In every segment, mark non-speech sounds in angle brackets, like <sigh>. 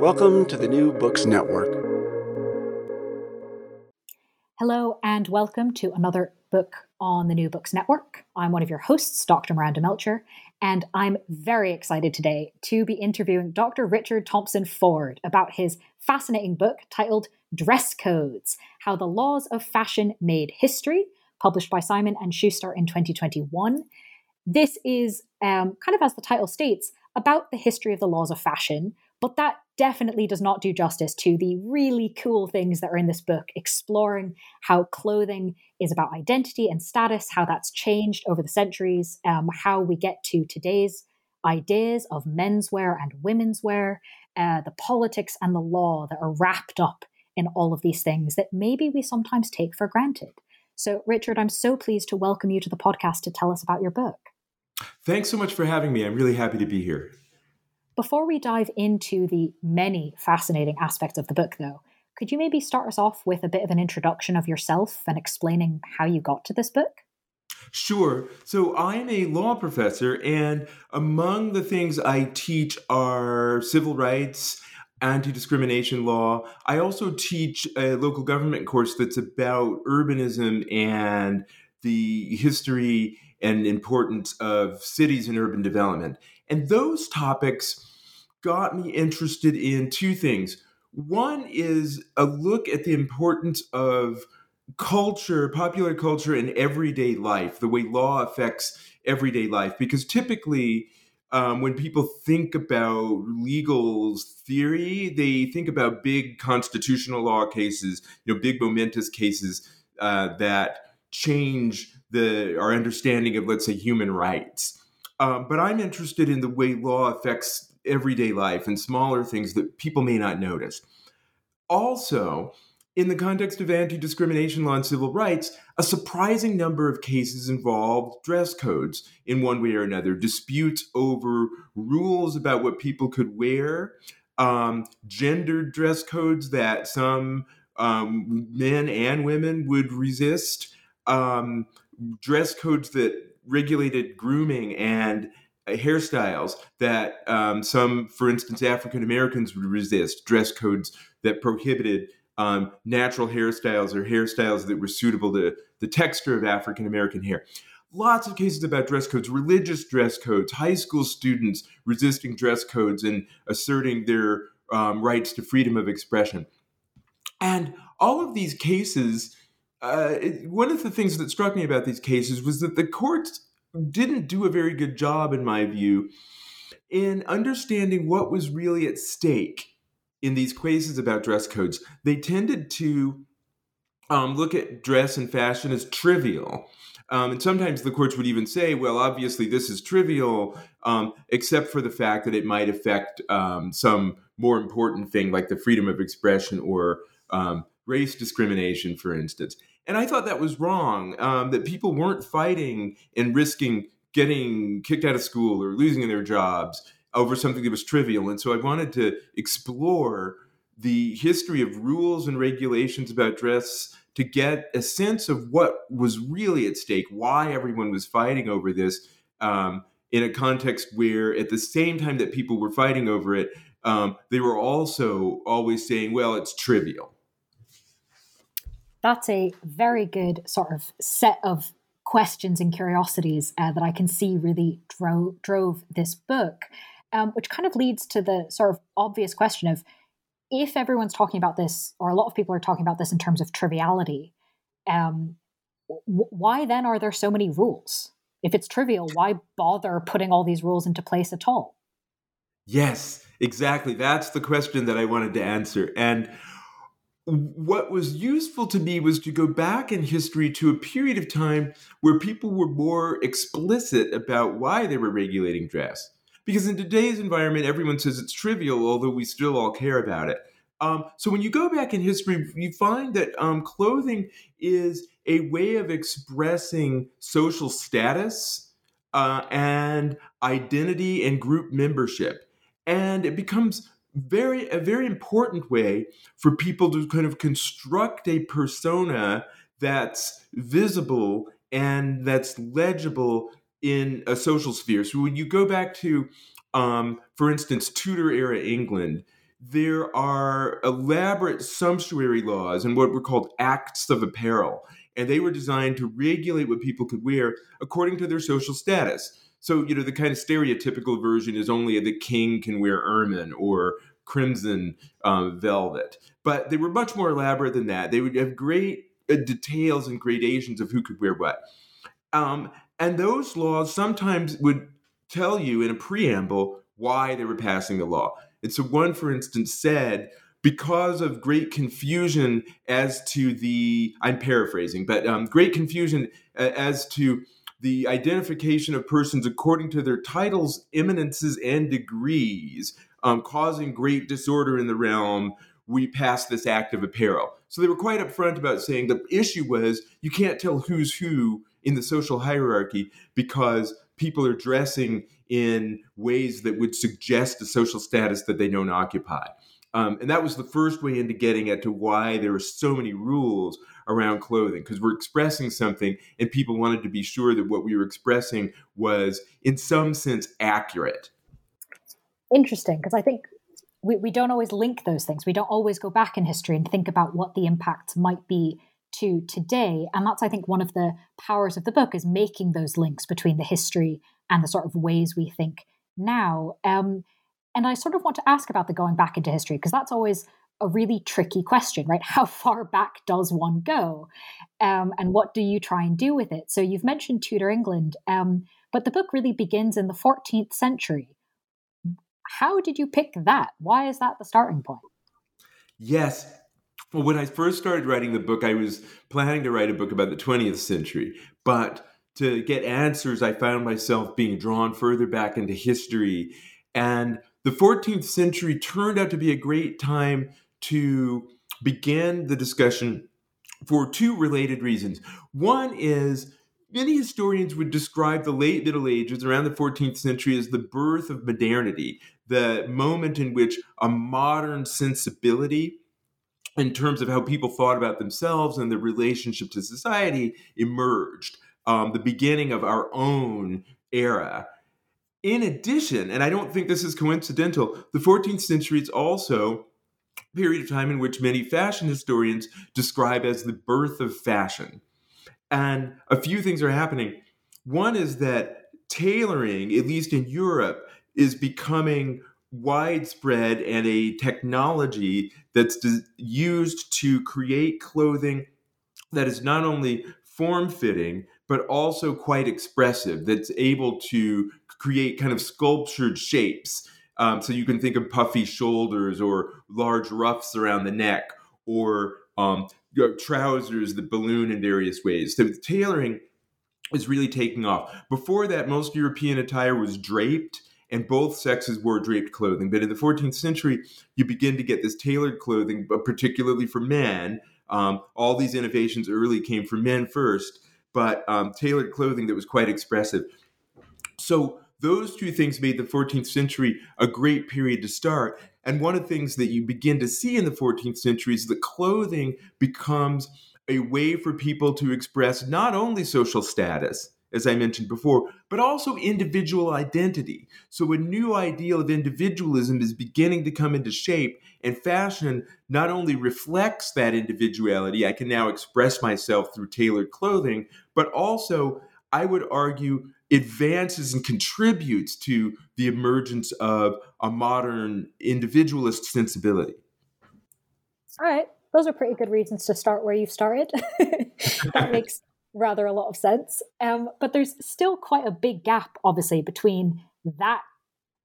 Welcome to the New Books Network. Hello, and welcome to another book on the New Books Network. I'm one of your hosts, Dr. Miranda Melcher, and I'm very excited today to be interviewing Dr. Richard Thompson Ford about his fascinating book titled Dress Codes How the Laws of Fashion Made History, published by Simon and Schuster in 2021. This is, um, kind of as the title states, about the history of the laws of fashion, but that definitely does not do justice to the really cool things that are in this book, exploring how clothing is about identity and status, how that's changed over the centuries, um, how we get to today's ideas of menswear and women's wear, uh, the politics and the law that are wrapped up in all of these things that maybe we sometimes take for granted. So, Richard, I'm so pleased to welcome you to the podcast to tell us about your book. Thanks so much for having me. I'm really happy to be here. Before we dive into the many fascinating aspects of the book, though, could you maybe start us off with a bit of an introduction of yourself and explaining how you got to this book? Sure. So I'm a law professor, and among the things I teach are civil rights, anti discrimination law. I also teach a local government course that's about urbanism and the history and importance of cities and urban development. And those topics got me interested in two things. One is a look at the importance of culture, popular culture, in everyday life, the way law affects everyday life. Because typically, um, when people think about legal theory, they think about big constitutional law cases, you know, big momentous cases uh, that change the our understanding of, let's say, human rights. Um, but I'm interested in the way law affects everyday life and smaller things that people may not notice. Also, in the context of anti discrimination law and civil rights, a surprising number of cases involved dress codes in one way or another, disputes over rules about what people could wear, um, gendered dress codes that some um, men and women would resist, um, dress codes that regulated grooming and hairstyles that um, some, for instance, African Americans would resist, dress codes that prohibited um, natural hairstyles or hairstyles that were suitable to the texture of African American hair. Lots of cases about dress codes, religious dress codes, high school students resisting dress codes and asserting their um, rights to freedom of expression. And all of these cases uh, one of the things that struck me about these cases was that the courts didn't do a very good job, in my view, in understanding what was really at stake in these cases about dress codes. They tended to um, look at dress and fashion as trivial. Um, and sometimes the courts would even say, well, obviously this is trivial, um, except for the fact that it might affect um, some more important thing like the freedom of expression or um, race discrimination, for instance. And I thought that was wrong, um, that people weren't fighting and risking getting kicked out of school or losing their jobs over something that was trivial. And so I wanted to explore the history of rules and regulations about dress to get a sense of what was really at stake, why everyone was fighting over this um, in a context where, at the same time that people were fighting over it, um, they were also always saying, well, it's trivial that's a very good sort of set of questions and curiosities uh, that I can see really dro- drove this book, um, which kind of leads to the sort of obvious question of if everyone's talking about this, or a lot of people are talking about this in terms of triviality, um, w- why then are there so many rules? If it's trivial, why bother putting all these rules into place at all? Yes, exactly. That's the question that I wanted to answer. And what was useful to me was to go back in history to a period of time where people were more explicit about why they were regulating dress. Because in today's environment, everyone says it's trivial, although we still all care about it. Um, so when you go back in history, you find that um, clothing is a way of expressing social status uh, and identity and group membership. And it becomes very a very important way for people to kind of construct a persona that's visible and that's legible in a social sphere. So when you go back to, um, for instance, Tudor era England, there are elaborate sumptuary laws and what were called acts of apparel. And they were designed to regulate what people could wear according to their social status. So, you know, the kind of stereotypical version is only the king can wear ermine or crimson um, velvet. But they were much more elaborate than that. They would have great uh, details and gradations of who could wear what. Um, and those laws sometimes would tell you in a preamble why they were passing the law. And so, one, for instance, said, because of great confusion as to the, I'm paraphrasing, but um, great confusion uh, as to the identification of persons according to their titles, eminences, and degrees, um, causing great disorder in the realm, we passed this act of apparel. So they were quite upfront about saying the issue was you can't tell who's who in the social hierarchy because people are dressing in ways that would suggest a social status that they don't occupy. Um, and that was the first way into getting at to why there are so many rules around clothing because we're expressing something and people wanted to be sure that what we were expressing was in some sense accurate. Interesting because i think we, we don't always link those things. We don't always go back in history and think about what the impacts might be to today and that's i think one of the powers of the book is making those links between the history and the sort of ways we think now. Um, and i sort of want to ask about the going back into history because that's always a really tricky question, right? <laughs> How far back does one go? Um, and what do you try and do with it? So you've mentioned Tudor England, um, but the book really begins in the 14th century. How did you pick that? Why is that the starting point? Yes. Well, when I first started writing the book, I was planning to write a book about the 20th century. But to get answers, I found myself being drawn further back into history. And the 14th century turned out to be a great time to begin the discussion for two related reasons. One is many historians would describe the late Middle Ages around the 14th century as the birth of modernity, the moment in which a modern sensibility in terms of how people thought about themselves and their relationship to society emerged, um, the beginning of our own era. In addition, and I don't think this is coincidental, the 14th century is also period of time in which many fashion historians describe as the birth of fashion. And a few things are happening. One is that tailoring, at least in Europe, is becoming widespread and a technology that's used to create clothing that is not only form fitting, but also quite expressive, that's able to create kind of sculptured shapes um, so you can think of puffy shoulders or large ruffs around the neck or um, trousers that balloon in various ways. So tailoring is really taking off. Before that, most European attire was draped and both sexes wore draped clothing. But in the 14th century, you begin to get this tailored clothing, but particularly for men. Um, all these innovations early came for men first, but um, tailored clothing that was quite expressive. So those two things made the 14th century a great period to start. And one of the things that you begin to see in the 14th century is that clothing becomes a way for people to express not only social status, as I mentioned before, but also individual identity. So a new ideal of individualism is beginning to come into shape, and fashion not only reflects that individuality, I can now express myself through tailored clothing, but also, I would argue, advances and contributes to the emergence of a modern individualist sensibility. All right. Those are pretty good reasons to start where you've started. <laughs> that makes rather a lot of sense. Um, but there's still quite a big gap, obviously, between that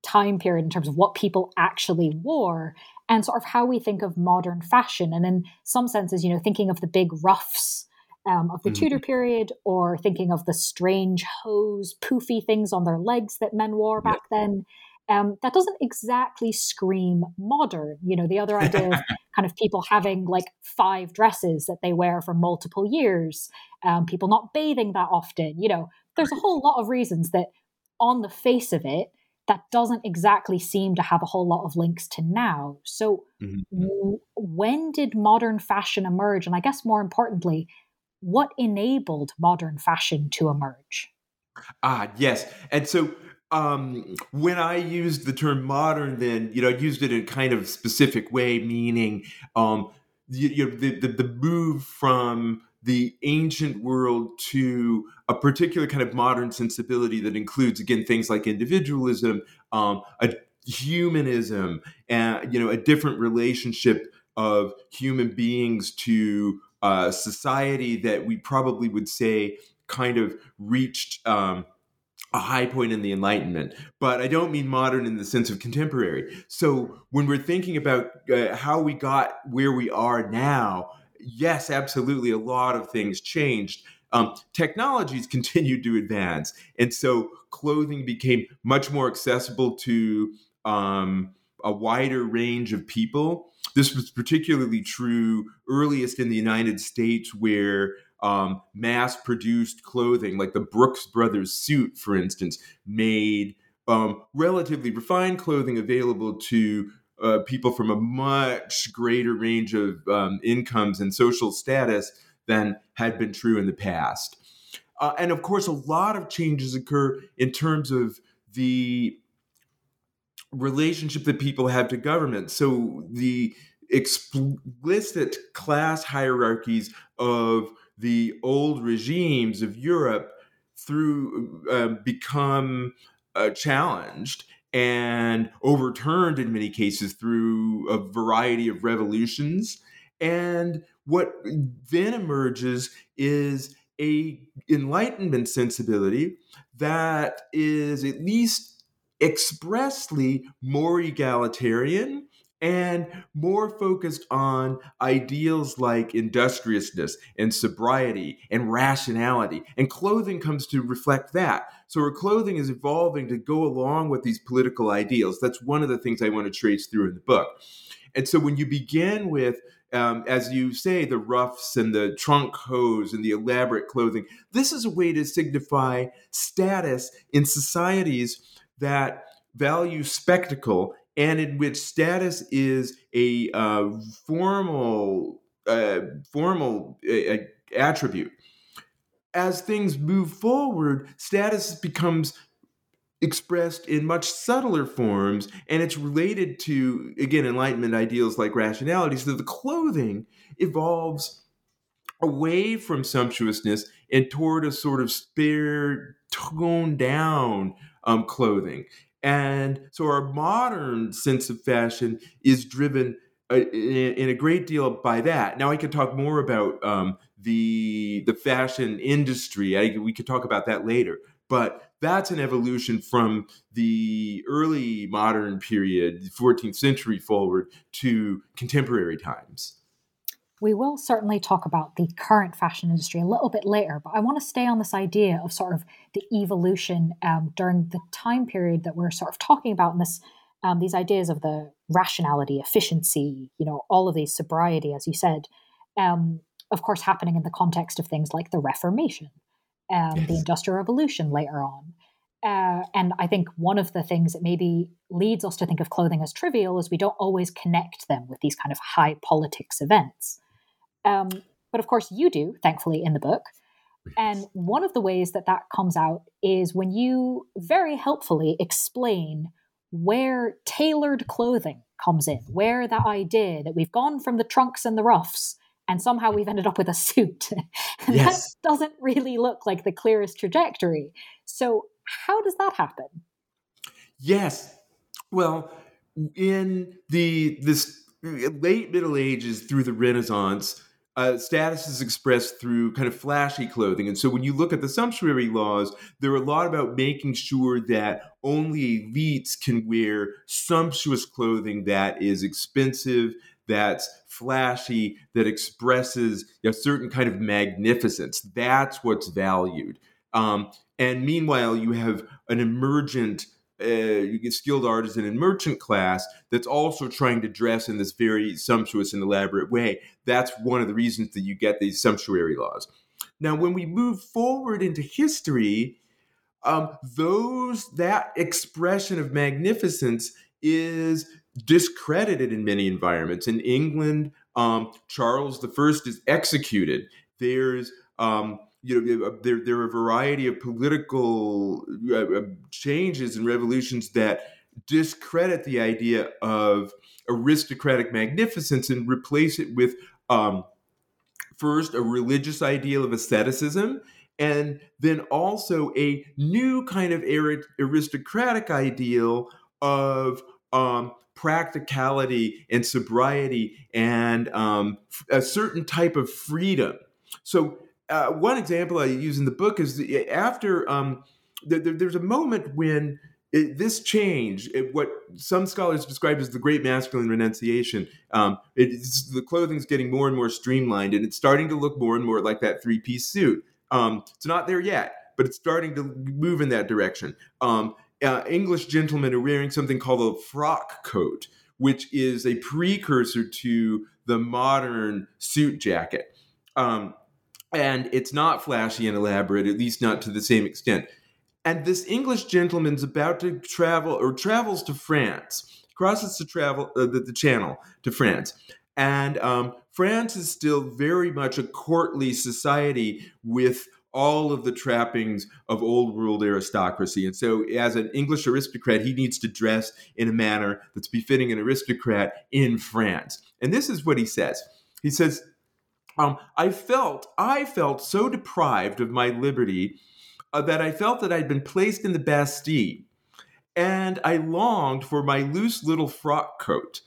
time period in terms of what people actually wore and sort of how we think of modern fashion. And in some senses, you know, thinking of the big ruffs um, of the mm-hmm. Tudor period or thinking of the strange hose, poofy things on their legs that men wore back yep. then. Um, that doesn't exactly scream modern. You know, the other idea of <laughs> kind of people having like five dresses that they wear for multiple years, um, people not bathing that often. You know, there's a whole lot of reasons that on the face of it, that doesn't exactly seem to have a whole lot of links to now. So, mm-hmm. w- when did modern fashion emerge? And I guess more importantly, what enabled modern fashion to emerge? Ah, yes. And so um, when I used the term modern, then you know, I used it in a kind of specific way, meaning um, you, you know, the, the, the move from the ancient world to a particular kind of modern sensibility that includes again things like individualism, um, a humanism, and you know, a different relationship of human beings to uh, society that we probably would say kind of reached um, a high point in the Enlightenment. But I don't mean modern in the sense of contemporary. So when we're thinking about uh, how we got where we are now, yes, absolutely, a lot of things changed. Um, technologies <laughs> continued to advance, and so clothing became much more accessible to um, a wider range of people. This was particularly true earliest in the United States, where um, mass produced clothing, like the Brooks Brothers suit, for instance, made um, relatively refined clothing available to uh, people from a much greater range of um, incomes and social status than had been true in the past. Uh, and of course, a lot of changes occur in terms of the relationship that people have to government. So the explicit class hierarchies of the old regimes of Europe through uh, become uh, challenged and overturned in many cases through a variety of revolutions. And what then emerges is a enlightenment sensibility that is at least expressly more egalitarian and more focused on ideals like industriousness and sobriety and rationality. And clothing comes to reflect that. So our clothing is evolving to go along with these political ideals. That's one of the things I want to trace through in the book. And so when you begin with um, as you say, the ruffs and the trunk hose and the elaborate clothing. This is a way to signify status in societies that value spectacle and in which status is a uh, formal uh, formal uh, attribute. As things move forward, status becomes expressed in much subtler forms, and it's related to again enlightenment ideals like rationality. So the clothing evolves away from sumptuousness and toward a sort of spare, toned down um, clothing. And so our modern sense of fashion is driven uh, in, a great deal by that. Now I could talk more about um, the the fashion industry. I, we could talk about that later. But that's an evolution from the early modern period, 14th century forward to contemporary times. We will certainly talk about the current fashion industry a little bit later, but I want to stay on this idea of sort of the evolution um, during the time period that we're sort of talking about in this. Um, these ideas of the rationality, efficiency, you know, all of these sobriety, as you said, um, of course, happening in the context of things like the Reformation, um, yes. the Industrial Revolution later on. Uh, and I think one of the things that maybe leads us to think of clothing as trivial is we don't always connect them with these kind of high politics events. Um, but of course, you do, thankfully, in the book. And one of the ways that that comes out is when you very helpfully explain where tailored clothing comes in, where that idea that we've gone from the trunks and the ruffs and somehow we've ended up with a suit. <laughs> and yes. that doesn't really look like the clearest trajectory. So, how does that happen? Yes. Well, in the this late Middle Ages through the Renaissance, uh, status is expressed through kind of flashy clothing. And so when you look at the sumptuary laws, they're a lot about making sure that only elites can wear sumptuous clothing that is expensive, that's flashy, that expresses a certain kind of magnificence. That's what's valued. Um, and meanwhile, you have an emergent uh, you get skilled artisan and merchant class that's also trying to dress in this very sumptuous and elaborate way. That's one of the reasons that you get these sumptuary laws. Now, when we move forward into history, um, those that expression of magnificence is discredited in many environments. In England, um, Charles I is executed. There's um, you know uh, there there are a variety of political uh, uh, changes and revolutions that discredit the idea of aristocratic magnificence and replace it with um, first a religious ideal of asceticism and then also a new kind of aristocratic ideal of um, practicality and sobriety and um, a certain type of freedom. So uh, one example I use in the book is the, after um, the, the, there's a moment when it, this change, it, what some scholars describe as the great masculine renunciation, um, the clothing's getting more and more streamlined, and it's starting to look more and more like that three piece suit. Um, it's not there yet, but it's starting to move in that direction. Um, uh, English gentlemen are wearing something called a frock coat, which is a precursor to the modern suit jacket. Um, and it's not flashy and elaborate, at least not to the same extent. And this English gentleman's about to travel or travels to France, crosses the travel uh, the, the, channel to France, and um, France is still very much a courtly society with all of the trappings of old world aristocracy. And so, as an English aristocrat, he needs to dress in a manner that's befitting an aristocrat in France. And this is what he says. He says, um, I felt I felt so deprived of my liberty uh, that I felt that I'd been placed in the Bastille, and I longed for my loose little frock coat,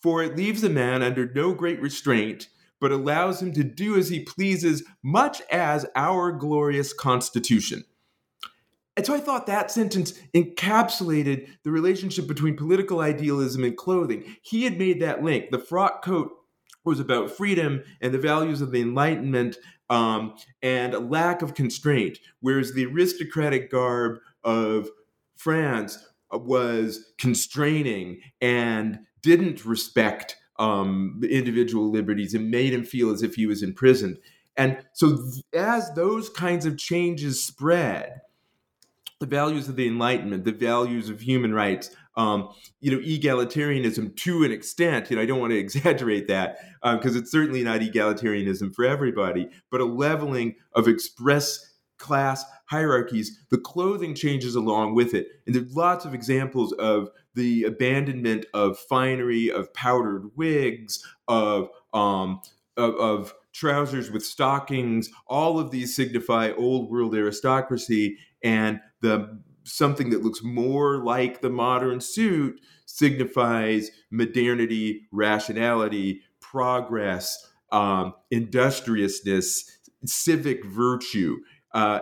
for it leaves a man under no great restraint, but allows him to do as he pleases, much as our glorious Constitution. And so I thought that sentence encapsulated the relationship between political idealism and clothing. He had made that link. The frock coat was about freedom and the values of the Enlightenment um, and a lack of constraint, whereas the aristocratic garb of France was constraining and didn't respect um, individual liberties and made him feel as if he was imprisoned. And so, as those kinds of changes spread, the values of the Enlightenment, the values of human rights, um, you know, egalitarianism to an extent. You know, I don't want to <laughs> exaggerate that because um, it's certainly not egalitarianism for everybody, but a leveling of express class hierarchies. The clothing changes along with it, and there's lots of examples of the abandonment of finery, of powdered wigs, of um, of, of trousers with stockings. All of these signify old world aristocracy and the something that looks more like the modern suit signifies modernity, rationality, progress, um, industriousness, civic virtue. Uh,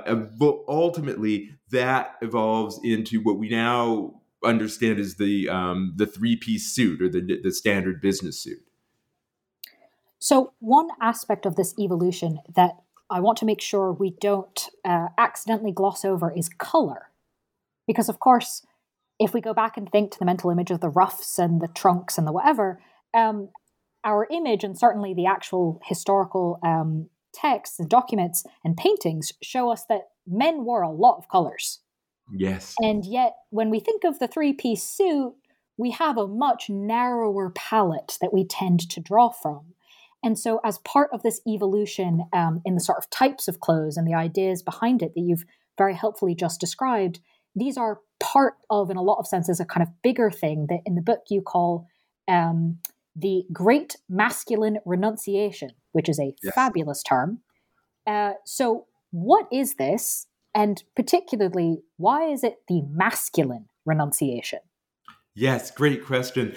ultimately, that evolves into what we now understand as the um, the three piece suit or the the standard business suit. So, one aspect of this evolution that I want to make sure we don't uh, accidentally gloss over is color. Because, of course, if we go back and think to the mental image of the ruffs and the trunks and the whatever, um, our image and certainly the actual historical um, texts and documents and paintings show us that men wore a lot of colors. Yes. And yet, when we think of the three piece suit, we have a much narrower palette that we tend to draw from. And so, as part of this evolution um, in the sort of types of clothes and the ideas behind it that you've very helpfully just described, these are part of, in a lot of senses, a kind of bigger thing that in the book you call um, the Great Masculine Renunciation, which is a yes. fabulous term. Uh, so, what is this? And particularly, why is it the masculine renunciation? Yes, great question.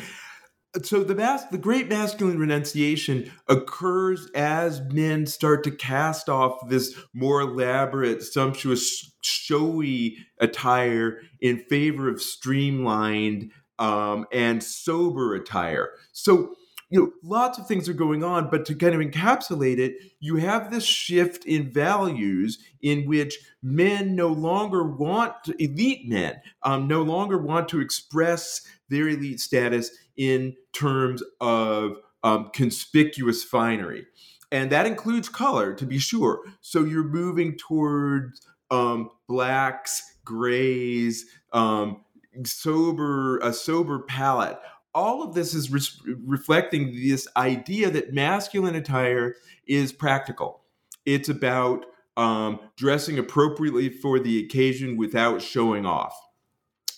So the mas- the great masculine renunciation occurs as men start to cast off this more elaborate sumptuous showy attire in favor of streamlined um, and sober attire. So you know lots of things are going on but to kind of encapsulate it you have this shift in values in which men no longer want elite men um, no longer want to express their elite status in terms of um, conspicuous finery. And that includes color, to be sure. So you're moving towards um, blacks, grays, um, sober, a sober palette. All of this is re- reflecting this idea that masculine attire is practical. It's about um, dressing appropriately for the occasion without showing off.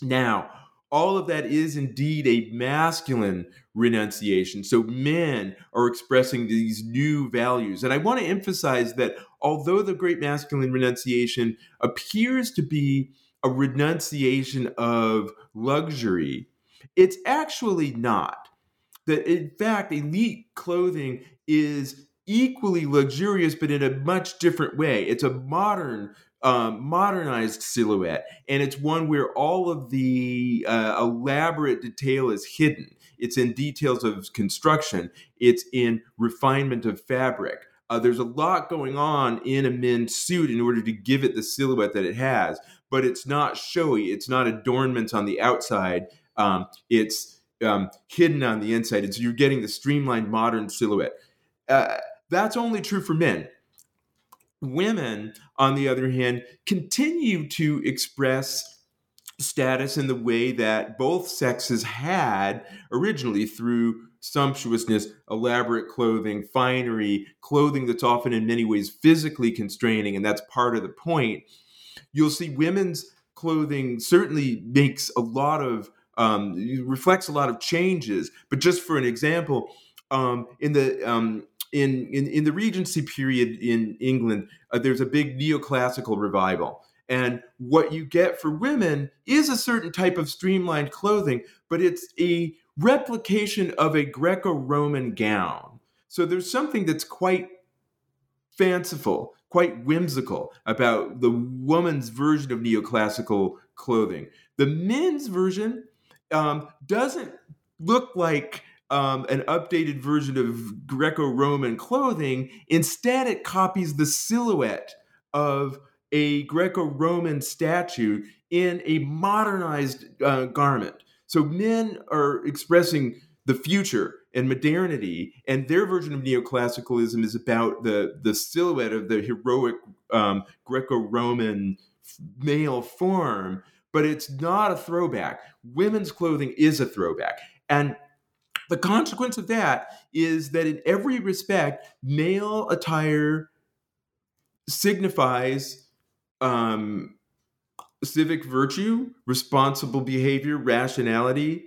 Now, all of that is indeed a masculine renunciation. So men are expressing these new values. And I want to emphasize that although the great masculine renunciation appears to be a renunciation of luxury, it's actually not. That in fact, elite clothing is equally luxurious, but in a much different way. It's a modern um, modernized silhouette, and it's one where all of the uh, elaborate detail is hidden. It's in details of construction. It's in refinement of fabric. Uh, there's a lot going on in a men's suit in order to give it the silhouette that it has, but it's not showy. It's not adornments on the outside. Um, it's um, hidden on the inside. And so you're getting the streamlined modern silhouette. Uh, that's only true for men. Women, on the other hand, continue to express status in the way that both sexes had originally through sumptuousness, elaborate clothing, finery, clothing that's often in many ways physically constraining, and that's part of the point. You'll see women's clothing certainly makes a lot of um, reflects a lot of changes. But just for an example, um, in the um, in, in, in the Regency period in England, uh, there's a big neoclassical revival. And what you get for women is a certain type of streamlined clothing, but it's a replication of a Greco Roman gown. So there's something that's quite fanciful, quite whimsical about the woman's version of neoclassical clothing. The men's version um, doesn't look like um, an updated version of Greco Roman clothing. Instead, it copies the silhouette of a Greco Roman statue in a modernized uh, garment. So men are expressing the future and modernity, and their version of neoclassicalism is about the, the silhouette of the heroic um, Greco Roman male form, but it's not a throwback. Women's clothing is a throwback. And the consequence of that is that in every respect, male attire signifies um, civic virtue, responsible behavior, rationality,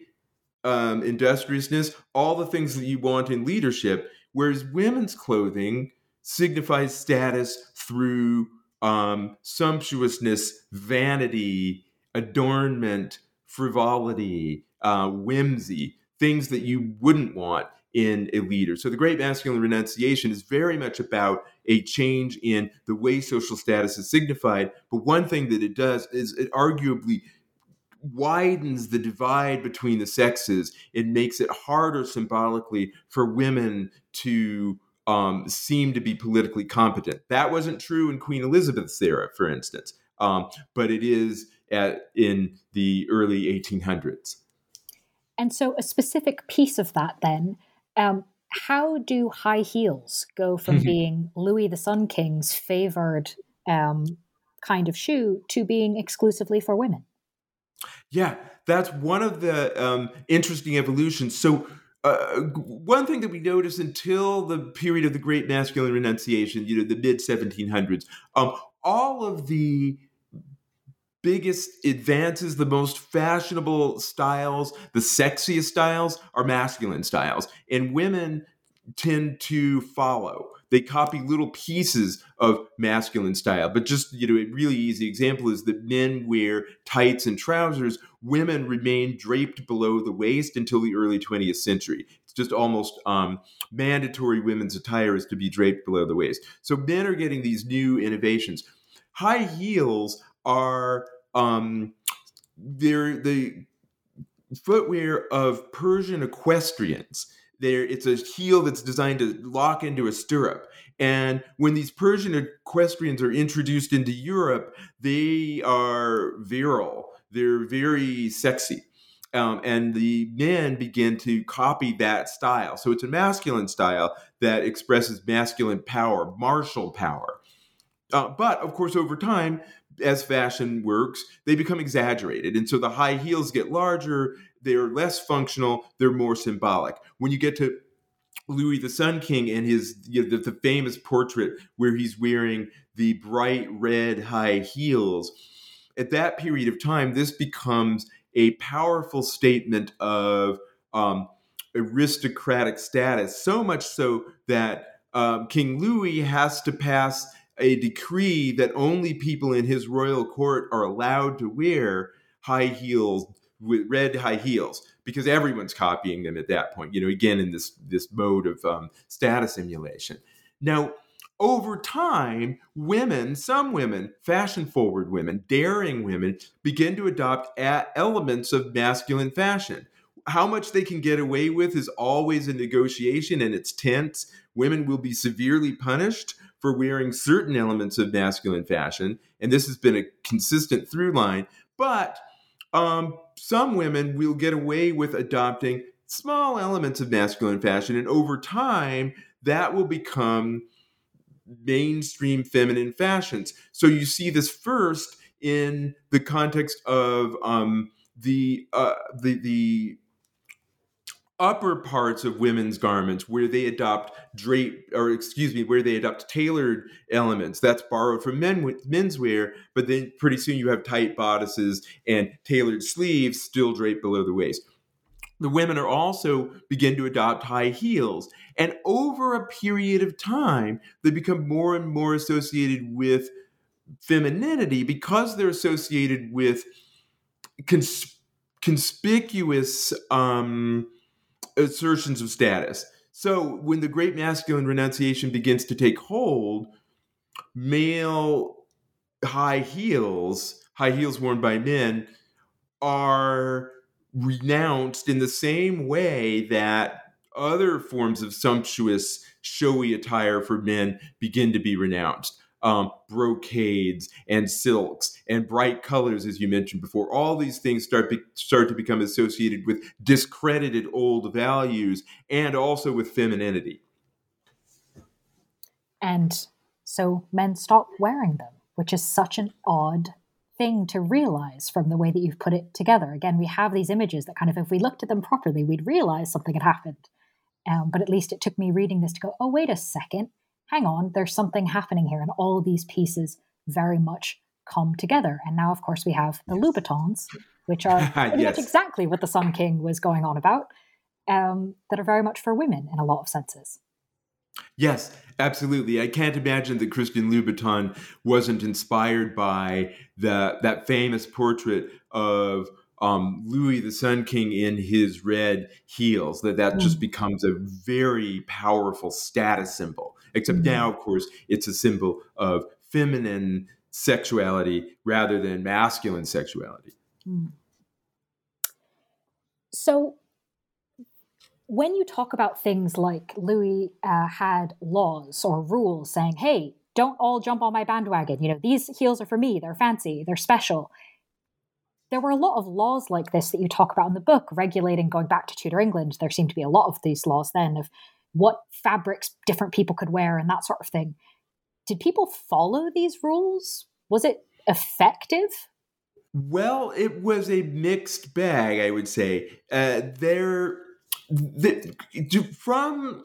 um, industriousness, all the things that you want in leadership. Whereas women's clothing signifies status through um, sumptuousness, vanity, adornment, frivolity, uh, whimsy things that you wouldn't want in a leader. So the great masculine renunciation is very much about a change in the way social status is signified. But one thing that it does is it arguably widens the divide between the sexes. It makes it harder symbolically for women to um, seem to be politically competent. That wasn't true in Queen Elizabeth's era, for instance, um, but it is at, in the early 1800s. And so, a specific piece of that then, um, how do high heels go from mm-hmm. being Louis the Sun King's favored um, kind of shoe to being exclusively for women? Yeah, that's one of the um, interesting evolutions. So, uh, one thing that we notice until the period of the Great Masculine Renunciation, you know, the mid 1700s, um, all of the biggest advances, the most fashionable styles, the sexiest styles are masculine styles. And women tend to follow. they copy little pieces of masculine style. But just, you know, a really easy example is that men wear tights and trousers. Women remain draped below the waist until the early 20th century. It's just almost um, mandatory women's attire is to be draped below the waist. So men are getting these new innovations. High heels are um, they're the footwear of Persian equestrians. There it's a heel that's designed to lock into a stirrup. And when these persian equestrians are introduced into europe they are virile. They're very sexy. Um, and the men begin to copy that style. So it's a masculine style that expresses masculine power martial power. Uh, but of course over time as fashion works, they become exaggerated. And so the high heels get larger they're less functional, they're more symbolic. When you get to Louis the Sun King and his you know, the, the famous portrait where he's wearing the bright red high heels, at that period of time, this becomes a powerful statement of um, aristocratic status, so much so that um, King Louis has to pass a decree that only people in his royal court are allowed to wear high heels with red high heels because everyone's copying them at that point. You know, again in this this mode of um, status emulation. Now, over time, women, some women, fashion forward women, daring women, begin to adopt elements of masculine fashion. How much they can get away with is always a negotiation and it's tense. Women will be severely punished for wearing certain elements of masculine fashion. And this has been a consistent through line. But um, some women will get away with adopting small elements of masculine fashion, and over time, that will become mainstream feminine fashions. So you see this first in the context of um, the uh, the the upper parts of women's garments where they adopt drape or excuse me where they adopt tailored elements. That's borrowed from men with menswear but then pretty soon you have tight bodices and tailored sleeves still draped below the waist. The women are also begin to adopt high heels and over a period of time they become more and more associated with femininity because they're associated with cons- conspicuous um, assertions of status. So when the great masculine renunciation begins to take hold, male high heels, high heels worn by men, are renounced in the same way that other forms of sumptuous, showy attire for men begin to be renounced um, brocades and silks and bright colors, as you mentioned before. All these things start be, start to become associated with discredited old values and also with femininity. And so men stop wearing them, which is such an odd thing to realize from the way that you've put it together. Again, we have these images that kind of, if we looked at them properly, we'd realize something had happened. Um, but at least it took me reading this to go, oh, wait a second hang on, there's something happening here. And all these pieces very much come together. And now, of course, we have the yes. Louboutins, which are <laughs> pretty yes. much exactly what the Sun King was going on about, um, that are very much for women in a lot of senses. Yes, absolutely. I can't imagine that Christian Louboutin wasn't inspired by the that famous portrait of um, Louis the Sun King in his red heels. That that mm. just becomes a very powerful status symbol. Except mm-hmm. now, of course, it's a symbol of feminine sexuality rather than masculine sexuality. Mm. So, when you talk about things like Louis uh, had laws or rules saying, hey, don't all jump on my bandwagon, you know, these heels are for me, they're fancy, they're special. There were a lot of laws like this that you talk about in the book, regulating going back to Tudor England. There seemed to be a lot of these laws then of what fabrics different people could wear and that sort of thing. Did people follow these rules? Was it effective? Well, it was a mixed bag, I would say. Uh, there, the, from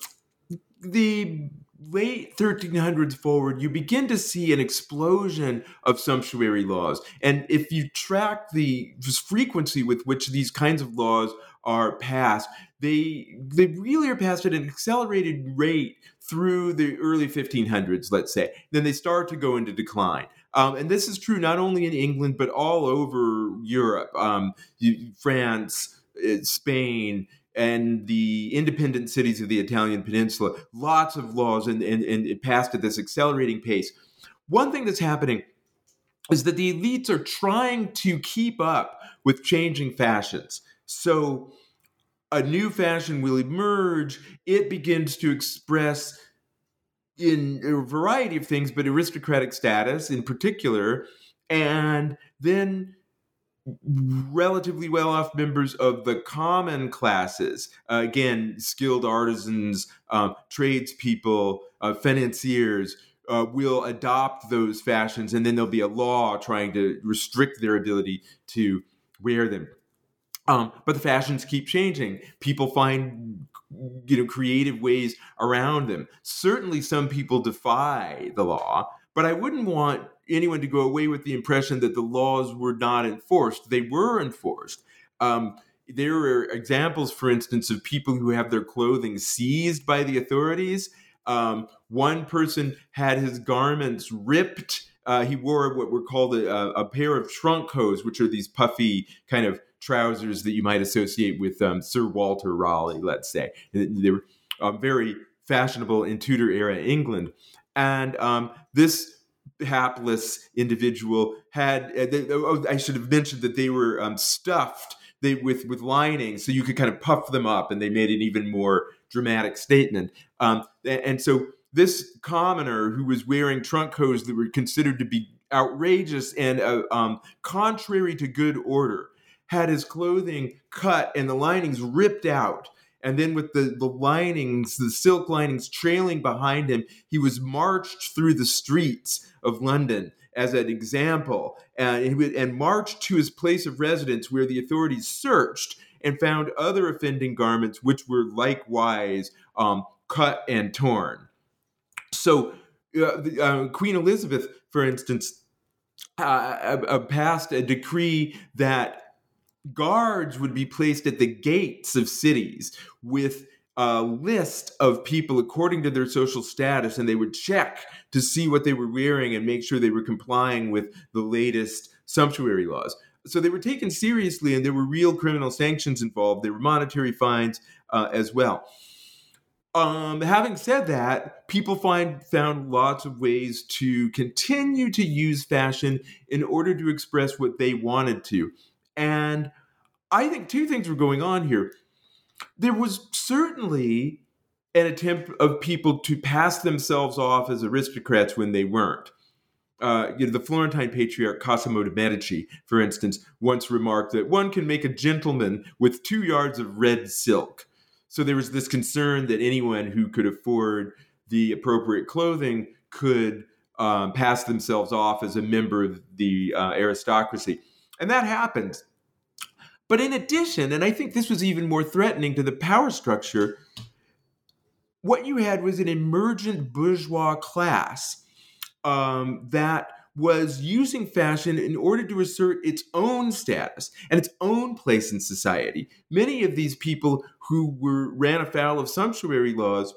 the late 1300s forward, you begin to see an explosion of sumptuary laws. And if you track the frequency with which these kinds of laws are passed, they they really are passed at an accelerated rate through the early 1500s, let's say. Then they start to go into decline. Um, and this is true not only in England, but all over Europe, um, France, uh, Spain, and the independent cities of the Italian peninsula. Lots of laws and, and, and it passed at this accelerating pace. One thing that's happening is that the elites are trying to keep up with changing fashions. So a new fashion will emerge. It begins to express in a variety of things, but aristocratic status in particular, and then relatively well off members of the common classes, uh, again, skilled artisans, um, tradespeople, uh, financiers. Uh, will adopt those fashions, and then there'll be a law trying to restrict their ability to wear them. Um, but the fashions keep changing. People find you know creative ways around them. Certainly, some people defy the law, but I wouldn't want anyone to go away with the impression that the laws were not enforced. They were enforced. Um, there are examples, for instance, of people who have their clothing seized by the authorities. Um, one person had his garments ripped. Uh, he wore what were called a, a, pair of trunk hose, which are these puffy kind of trousers that you might associate with um, Sir Walter Raleigh, let's say. They were um, very fashionable in Tudor era England. And um, this hapless individual had, uh, they, oh, I should have mentioned that they were um, stuffed they, with, with lining so you could kind of puff them up and they made an even more dramatic statement. Um, and so this commoner who was wearing trunk hose that were considered to be outrageous and uh, um, contrary to good order had his clothing cut and the linings ripped out. And then, with the, the linings, the silk linings trailing behind him, he was marched through the streets of London as an example and, and marched to his place of residence where the authorities searched and found other offending garments which were likewise um, cut and torn. So, uh, the, uh, Queen Elizabeth, for instance, uh, uh passed a decree that guards would be placed at the gates of cities with a list of people according to their social status, and they would check to see what they were wearing and make sure they were complying with the latest sumptuary laws. So they were taken seriously, and there were real criminal sanctions involved. There were monetary fines uh, as well. Um, having said that, people find found lots of ways to continue to use fashion in order to express what they wanted to. And I think two things were going on here. There was certainly an attempt of people to pass themselves off as aristocrats when they weren't. Uh, you know, the Florentine patriarch Cosimo de' Medici, for instance, once remarked that one can make a gentleman with two yards of red silk. So there was this concern that anyone who could afford the appropriate clothing could um, pass themselves off as a member of the uh, aristocracy. And that happened but in addition, and I think this was even more threatening to the power structure, what you had was an emergent bourgeois class um, that was using fashion in order to assert its own status and its own place in society. Many of these people who were ran afoul of sumptuary laws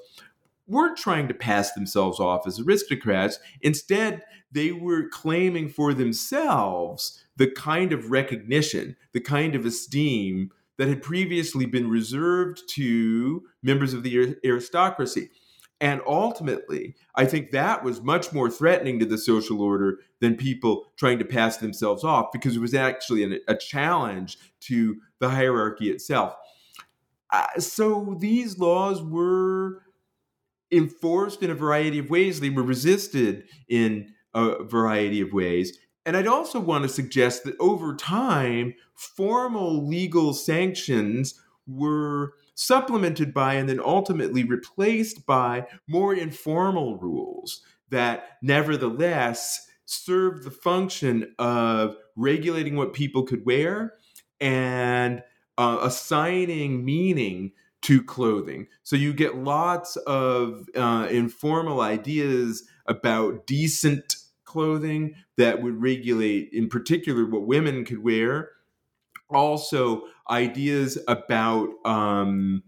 weren't trying to pass themselves off as aristocrats. Instead, they were claiming for themselves the kind of recognition, the kind of esteem that had previously been reserved to members of the aristocracy. And ultimately, I think that was much more threatening to the social order than people trying to pass themselves off because it was actually an, a challenge to the hierarchy itself. Uh, so these laws were enforced in a variety of ways, they were resisted in a variety of ways. And I'd also want to suggest that over time, formal legal sanctions were supplemented by and then ultimately replaced by more informal rules that nevertheless served the function of regulating what people could wear and uh, assigning meaning to clothing. So you get lots of uh, informal ideas about decent clothing that would regulate, in particular, what women could wear. Also, ideas about um,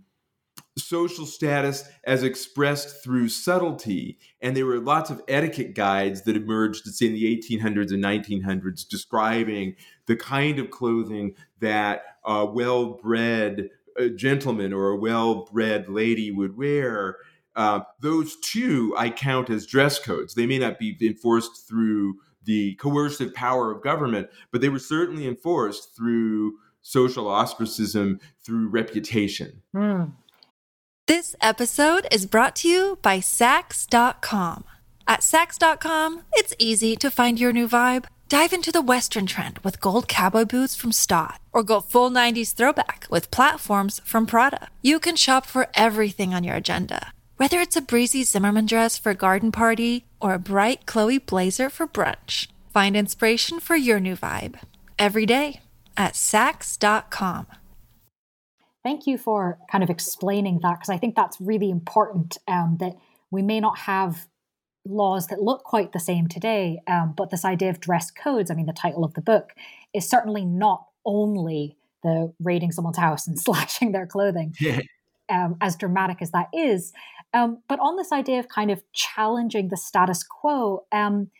social status as expressed through subtlety. And there were lots of etiquette guides that emerged, in the 1800s and 1900s, describing the kind of clothing that a well bred uh, gentleman or a well bred lady would wear. Uh, those two I count as dress codes. They may not be enforced through the coercive power of government, but they were certainly enforced through social ostracism, through reputation. Mm. This episode is brought to you by Saks.com. At Saks.com, it's easy to find your new vibe. Dive into the Western trend with gold cowboy boots from Staud, or go full 90s throwback with platforms from Prada. You can shop for everything on your agenda, whether it's a breezy Zimmermann dress for a garden party or a bright Chloe blazer for brunch. Find inspiration for your new vibe every day at Saks.com. Thank you for kind of explaining that because I think that's really important um, that we may not have laws that look quite the same today, um, but this idea of dress codes, I mean, the title of the book, is certainly not only the raiding someone's house and <laughs> slashing their clothing, yeah. um, as dramatic as that is, um, but on this idea of kind of challenging the status quo. Um,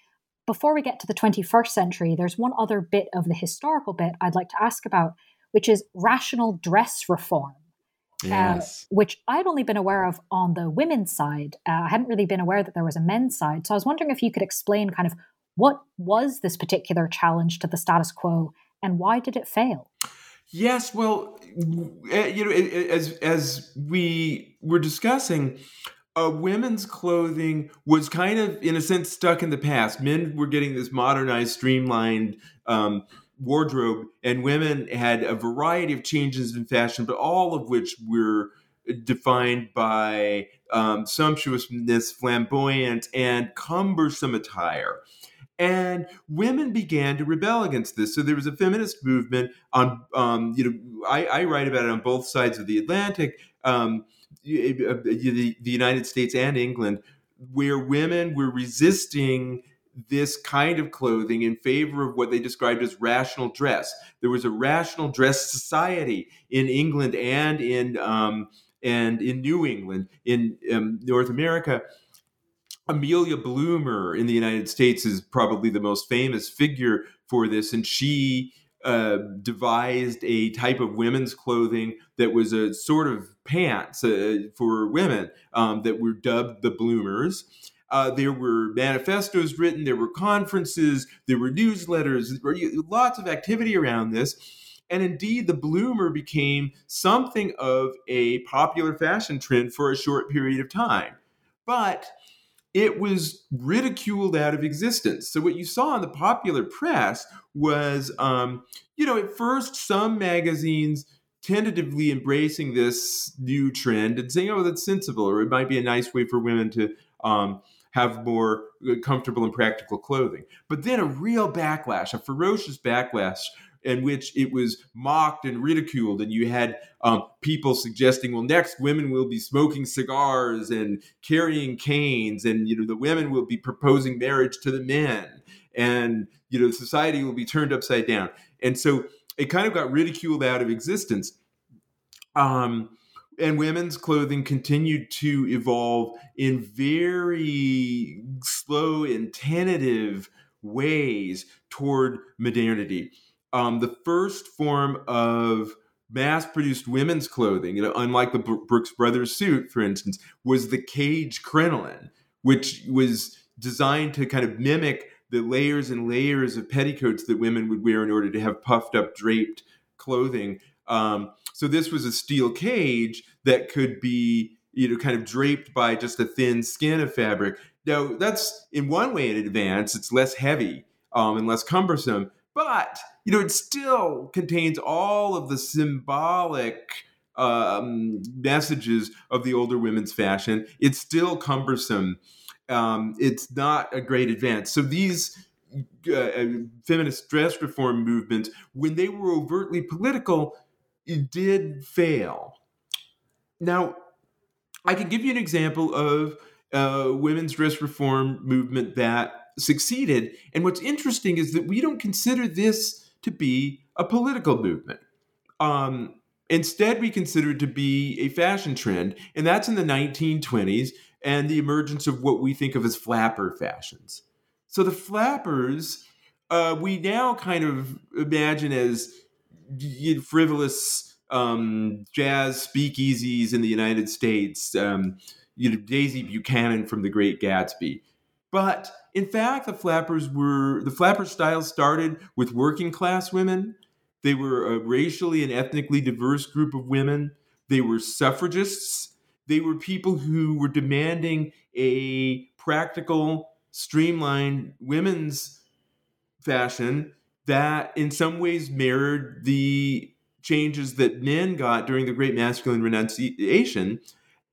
before we get to the 21st century, there's one other bit of the historical bit I'd like to ask about, which is rational dress reform. Uh, yes. Uh, which I'd only been aware of on the women's side. Uh, I hadn't really been aware that there was a men's side. So I was wondering if you could explain kind of what was this particular challenge to the status quo and why did it fail? Yes, well, eh, you know, as as we were discussing, uh, women's clothing was kind of, in a sense, stuck in the past. Men were getting this modernized, streamlined um, wardrobe, and women had a variety of changes in fashion, but all of which were defined by um, sumptuousness, flamboyant, and cumbersome attire. And women began to rebel against this. So there was a feminist movement on, um, you know, I, I, write about it on both sides of the Atlantic, um, the, the United States and England, where women were resisting this kind of clothing in favor of what they described as rational dress. There was a rational dress society in England and in um, and in New England, in um, North America. Amelia Bloomer in the United States is probably the most famous figure for this, and she uh, devised a type of women's clothing that was a sort of pants uh, for women um, that were dubbed the bloomers. Uh, there were manifestos written, there were conferences, there were newsletters, there were lots of activity around this. And indeed, the bloomer became something of a popular fashion trend for a short period of time. But it was ridiculed out of existence. So, what you saw in the popular press was, um, you know, at first, some magazines tentatively embracing this new trend and saying, oh, that's sensible, or it might be a nice way for women to um, have more uh, comfortable and practical clothing. But then a real backlash, a ferocious backlash in which it was mocked and ridiculed, and you had um, people suggesting, "Well, next women will be smoking cigars and carrying canes, and you know the women will be proposing marriage to the men, and you know society will be turned upside down." And so it kind of got ridiculed out of existence. Um, and women's clothing continued to evolve in very slow and tentative ways toward modernity. Um, the first form of mass-produced women's clothing, you know, unlike the Brooks Brothers suit, for instance, was the cage crinoline, which was designed to kind of mimic the layers and layers of petticoats that women would wear in order to have puffed up draped clothing. Um, so this was a steel cage that could be you know kind of draped by just a thin skin of fabric. Now that's in one way an advance. It's less heavy um, and less cumbersome, but you know it still contains all of the symbolic um, messages of the older women's fashion. It's still cumbersome. Um, it's not a great advance. So these uh, uh feminist dress reform movements, when they were overtly political, it did fail. Now, I can give you an example of a women's dress reform movement that succeeded. And what's interesting is that we don't consider this to be a political movement. Um, instead we consider it to be a fashion trend, and that's in the 1920s and the emergence of what we think of as flapper fashions. So the flappers, uh, we now kind of imagine as frivolous um, jazz speakeasies in the United States. Um, you know, Daisy Buchanan from The Great Gatsby. But in fact, the flappers were the flapper style started with working class women. They were a racially and ethnically diverse group of women. They were suffragists they were people who were demanding a practical, streamlined women's fashion that in some ways mirrored the changes that men got during the great masculine renunciation.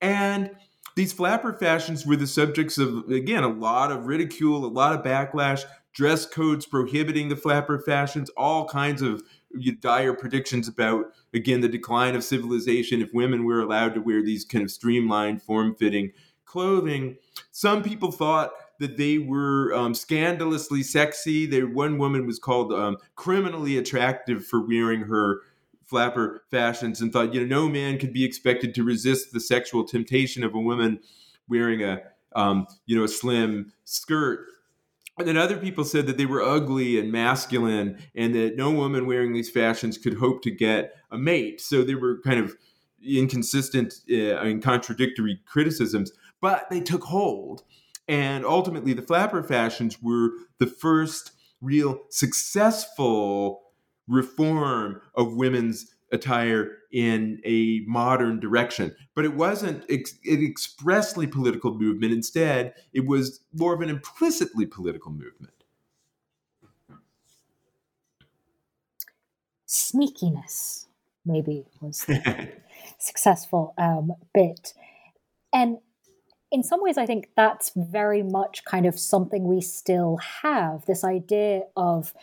And these flapper fashions were the subjects of, again, a lot of ridicule, a lot of backlash, dress codes prohibiting the flapper fashions, all kinds of dire predictions about again the decline of civilization if women were allowed to wear these kind of streamlined form-fitting clothing. Some people thought that they were um, scandalously sexy. There one woman was called um, criminally attractive for wearing her flapper fashions and thought you know no man could be expected to resist the sexual temptation of a woman wearing a um, you know a slim skirt and then other people said that they were ugly and masculine and that no woman wearing these fashions could hope to get a mate. So they were kind of inconsistent uh, and contradictory criticisms, but they took hold. And ultimately, the flapper fashions were the first real successful reform of women's attire in a modern direction. But it wasn't ex- an expressly political movement. Instead, it was more of an implicitly political movement. Sneakiness, maybe, was the <laughs> successful um, bit. And in some ways, I think that's very much kind of something we still have this idea of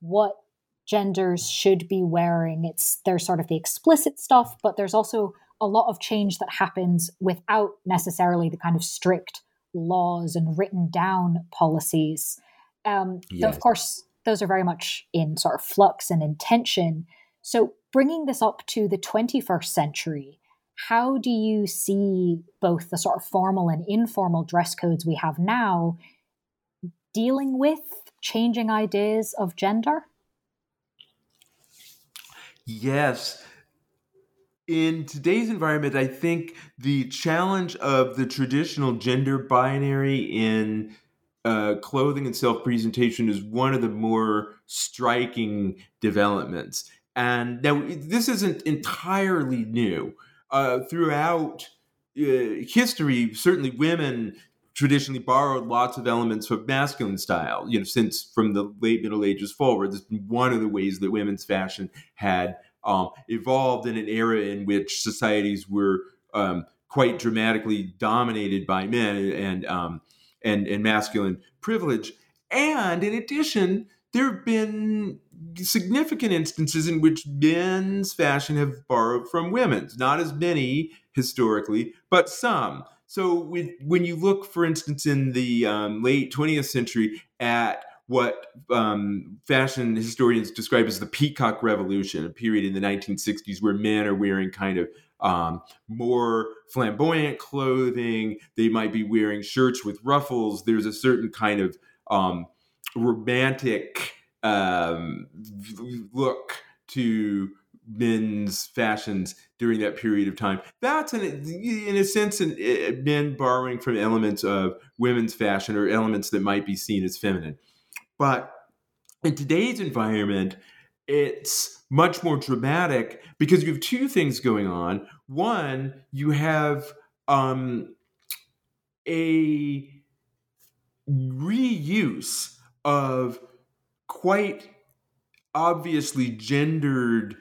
what genders should be wearing. It's there's sort of the explicit stuff, but there's also a lot of change that happens without necessarily the kind of strict laws and written down policies. Um, yes. of course, those are very much in sort of flux and intention. So, bringing this up to the 21st century, how do you see both the sort of formal and informal dress codes we have now dealing with changing ideas of gender? Yes. In today's environment, I think the challenge of the traditional gender binary in uh, clothing and self presentation is one of the more striking developments. And now, this isn't entirely new. Uh, throughout uh, history, certainly women traditionally borrowed lots of elements from masculine style. You know, since from the late Middle Ages forward, this has been one of the ways that women's fashion had um, evolved in an era in which societies were um, quite dramatically dominated by men and um, and and masculine privilege. And in addition, there have been significant instances in which men's fashion have borrowed from women's. Not as many historically, but some. So with, when you look, for instance, in the um, late 20th century at what um, fashion historians describe as the peacock revolution, a period in the 1960s where men are wearing kind of um, more flamboyant clothing. They might be wearing shirts with ruffles. There's a certain kind of um, romantic um, look to men's fashions during that period of time. That's an, in a sense, an, uh, men borrowing from elements of women's fashion or elements that might be seen as feminine. But in today's environment, it's much more dramatic because you have two things going on. One, you have um, a reuse of quite obviously gendered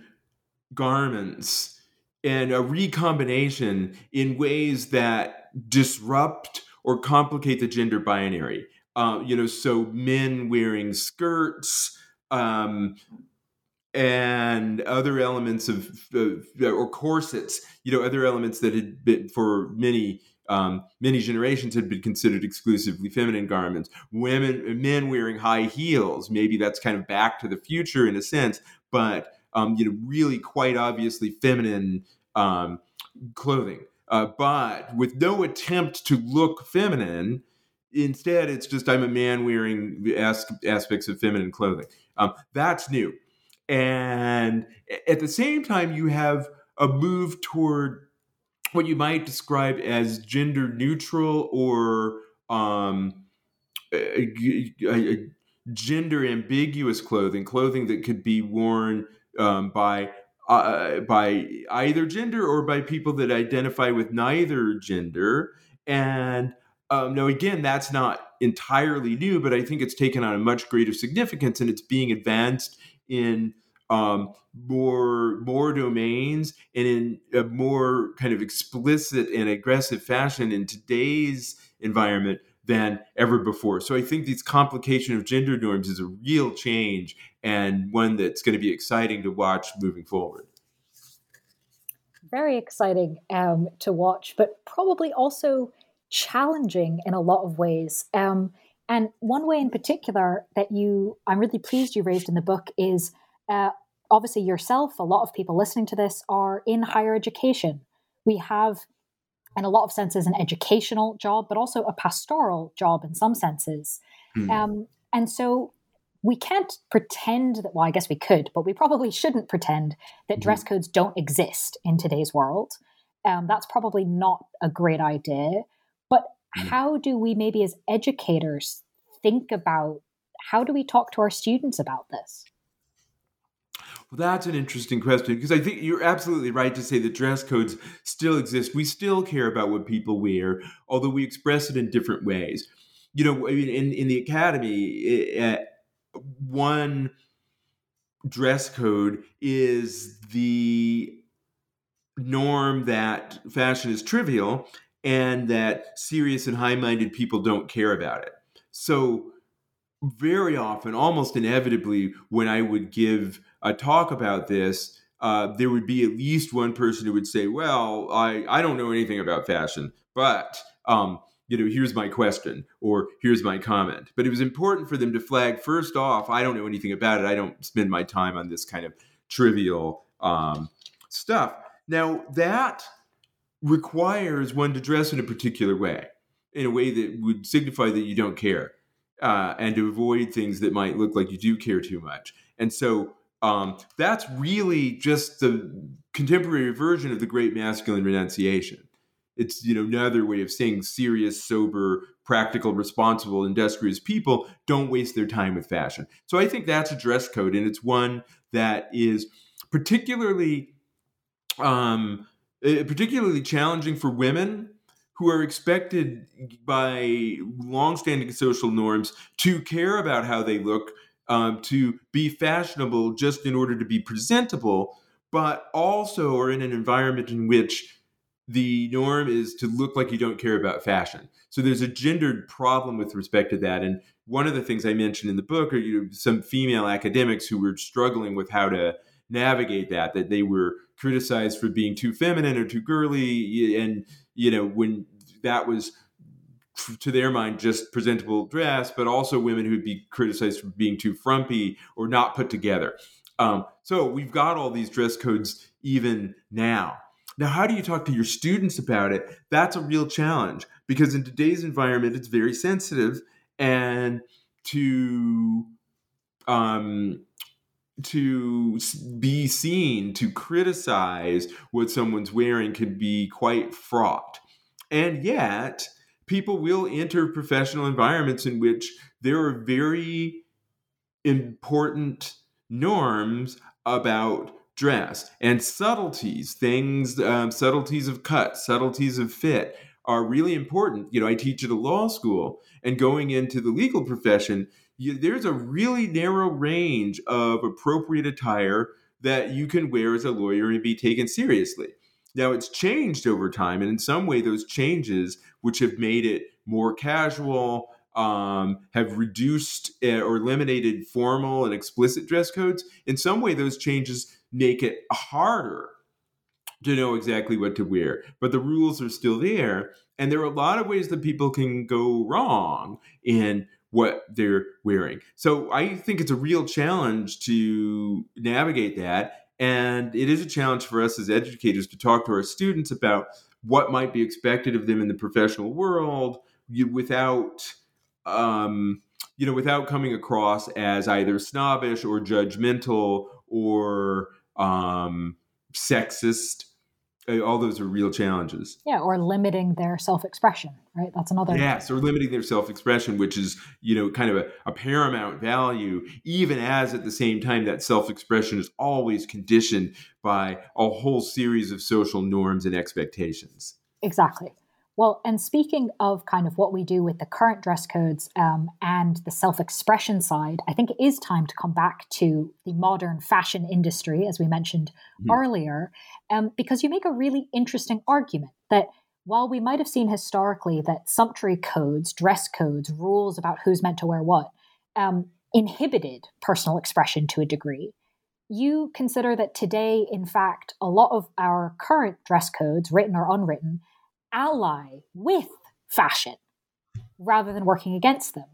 garments and a recombination in ways that disrupt or complicate the gender binary. Uh, you know, so men wearing skirts um, and other elements of, uh, or corsets, you know, other elements that had been for many um, many generations had been considered exclusively feminine garments. Women, men wearing high heels, maybe that's kind of back to the future in a sense, but um, you know, really quite obviously feminine um, clothing, uh, but with no attempt to look feminine. Instead, it's just I'm a man wearing as- aspects of feminine clothing. Um, that's new, and at the same time, you have a move toward what you might describe as gender neutral or um, gender ambiguous clothing, clothing that could be worn um, by uh, by either gender or by people that identify with neither gender. And um, now, again, that's not entirely new, but I think it's taken on a much greater significance, and it's being advanced in um, more more domains and in a more kind of explicit and aggressive fashion in today's environment than ever before. So I think this complication of gender norms is a real change and one that's going to be exciting to watch moving forward. Very exciting um, to watch, but probably also challenging in a lot of ways. Um, and one way in particular that you, I'm really pleased you raised in the book is uh, obviously yourself, a lot of people listening to this are in higher education. We have in a lot of senses an educational job, but also a pastoral job in some senses. Mm. Um, and so we can't pretend that, well, I guess we could, but we probably shouldn't pretend that mm-hmm. dress codes don't exist in today's world. Um, that's probably not a great idea. But mm. how do we, maybe as educators, think about how do we talk to our students about this? Well, that's an interesting question because I think you're absolutely right to say that dress codes still exist. We still care about what people wear, although we express it in different ways. You know, in in the academy, uh, one dress code is the norm that fashion is trivial and that serious and high-minded people don't care about it. So very often, almost inevitably, when I would give a talk about this, uh, there would be at least one person who would say, "Well, I I don't know anything about fashion, but um, you know, here's my question or here's my comment." But it was important for them to flag first off, "I don't know anything about it. I don't spend my time on this kind of trivial um, stuff." Now that requires one to dress in a particular way, in a way that would signify that you don't care uh, and to avoid things that might look like you do care too much. And so um, that's really just the contemporary version of the great masculine renunciation. It's you know another way of saying serious, sober, practical, responsible, industrious people don't waste their time with fashion. So I think that's a dress code, and it's one that is particularly um, eh, particularly challenging for women who are expected by longstanding social norms to care about how they look, um, to be fashionable just in order to be presentable, but also are in an environment in which the norm is to look like you don't care about fashion. So there's a gendered problem with respect to that. And one of the things I mentioned in the book are you know, some female academics who were struggling with how to navigate that, that they were criticized for being too feminine or too girly. And, you know, when that was to their mind just presentable dress, but also women who'd be criticized for being too frumpy or not put together. Um, so we've got all these dress codes even now. Now, how do you talk to your students about it? That's a real challenge because in today's environment, it's very sensitive, and to um, to be seen to criticize what someone's wearing could be quite fraught. And yet, people will enter professional environments in which there are very important norms about dress and subtleties, things, um, subtleties of cut, subtleties of fit are really important. You know, I teach at a law school, and going into the legal profession, you, there's a really narrow range of appropriate attire that you can wear as a lawyer and be taken seriously. Now it's changed over time, and in some way, those changes, which have made it more casual, um, have reduced uh, or eliminated formal and explicit dress codes. In some way, those changes make it harder to know exactly what to wear, but the rules are still there. And there are a lot of ways that people can go wrong in what they're wearing. So I think it's a real challenge to navigate that. And it is a challenge for us as educators to talk to our students about what might be expected of them in the professional world without um, you know without coming across as either snobbish or judgmental or um, sexist all those are real challenges. Yeah, or limiting their self-expression, right? That's another. Yes, or limiting their self-expression, which is you know kind of a, a paramount value, even as at the same time that self-expression is always conditioned by a whole series of social norms and expectations. Exactly. Well, and speaking of kind of what we do with the current dress codes um, and the self expression side, I think it is time to come back to the modern fashion industry, as we mentioned mm-hmm. earlier, um, because you make a really interesting argument that while we might have seen historically that sumptuary codes, dress codes, rules about who's meant to wear what, um, inhibited personal expression to a degree, you consider that today, in fact, a lot of our current dress codes, written or unwritten, ally with fashion rather than working against them.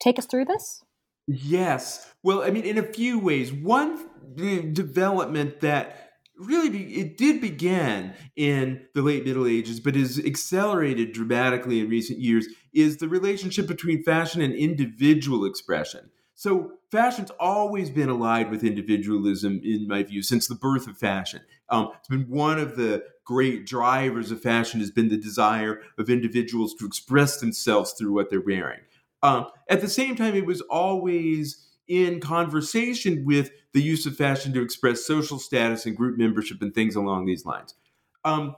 Take us through this? Yes. Well, I mean, in a few ways. One development that really be, it did begin in the late middle ages but is accelerated dramatically in recent years is the relationship between fashion and individual expression so fashion's always been allied with individualism in my view since the birth of fashion um, it's been one of the great drivers of fashion has been the desire of individuals to express themselves through what they're wearing. Um, at the same time, it was always in conversation with the use of fashion to express social status and group membership and things along these lines. Um,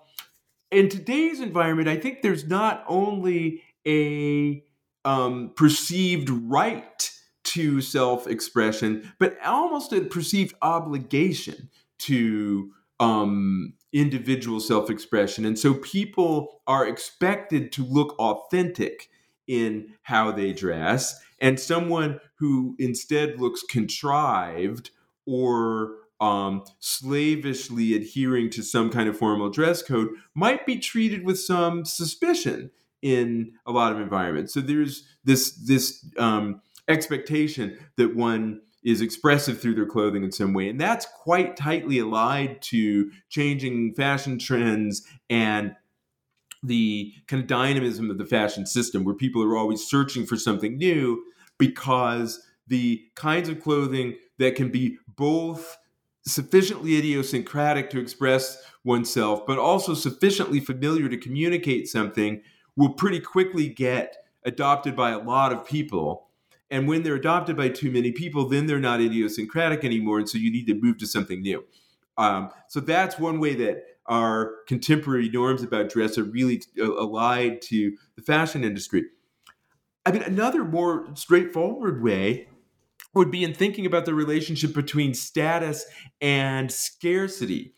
in today's environment, I think there's not only a um, perceived right to self expression, but almost a perceived obligation to um, individual self expression. And so people are expected to look authentic in how they dress. And someone who instead looks contrived or um, slavishly adhering to some kind of formal dress code might be treated with some suspicion in a lot of environments. So there's this this um, expectation that one is expressive through their clothing in some way. And that's quite tightly allied to changing fashion trends and the kind of dynamism of the fashion system, where people are always searching for something new because the kinds of clothing that can be both sufficiently idiosyncratic to express oneself, but also sufficiently familiar to communicate something will pretty quickly get adopted by a lot of people and when they're adopted by too many people, then they're not idiosyncratic anymore. And so you need to move to something new. Um, so that's one way that our contemporary norms about dress are really uh, allied to the fashion industry. I mean, another more straightforward way would be in thinking about the relationship between status and scarcity.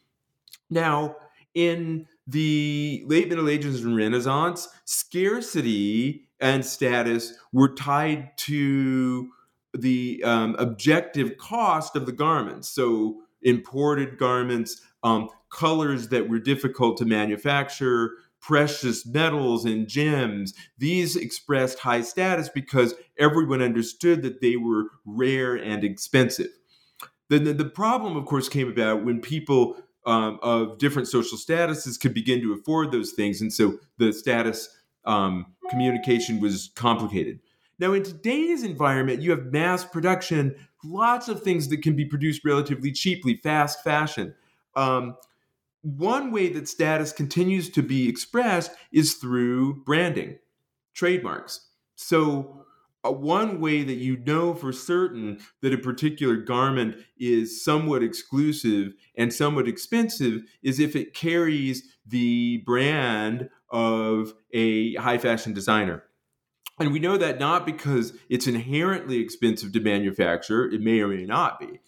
Now, in the late Middle Ages and Renaissance, scarcity and status were tied to the um, objective cost of the garments. So, imported garments, um, colors that were difficult to manufacture, precious metals and gems, these expressed high status because everyone understood that they were rare and expensive. Then the, the problem, of course, came about when people um, of different social statuses could begin to afford those things. And so the status um, communication was complicated. Now, in today's environment, you have mass production, lots of things that can be produced relatively cheaply, fast fashion. Um, one way that status continues to be expressed is through branding, trademarks. So, one way that you know for certain that a particular garment is somewhat exclusive and somewhat expensive is if it carries the brand of a high fashion designer. And we know that not because it's inherently expensive to manufacture, it may or may not be,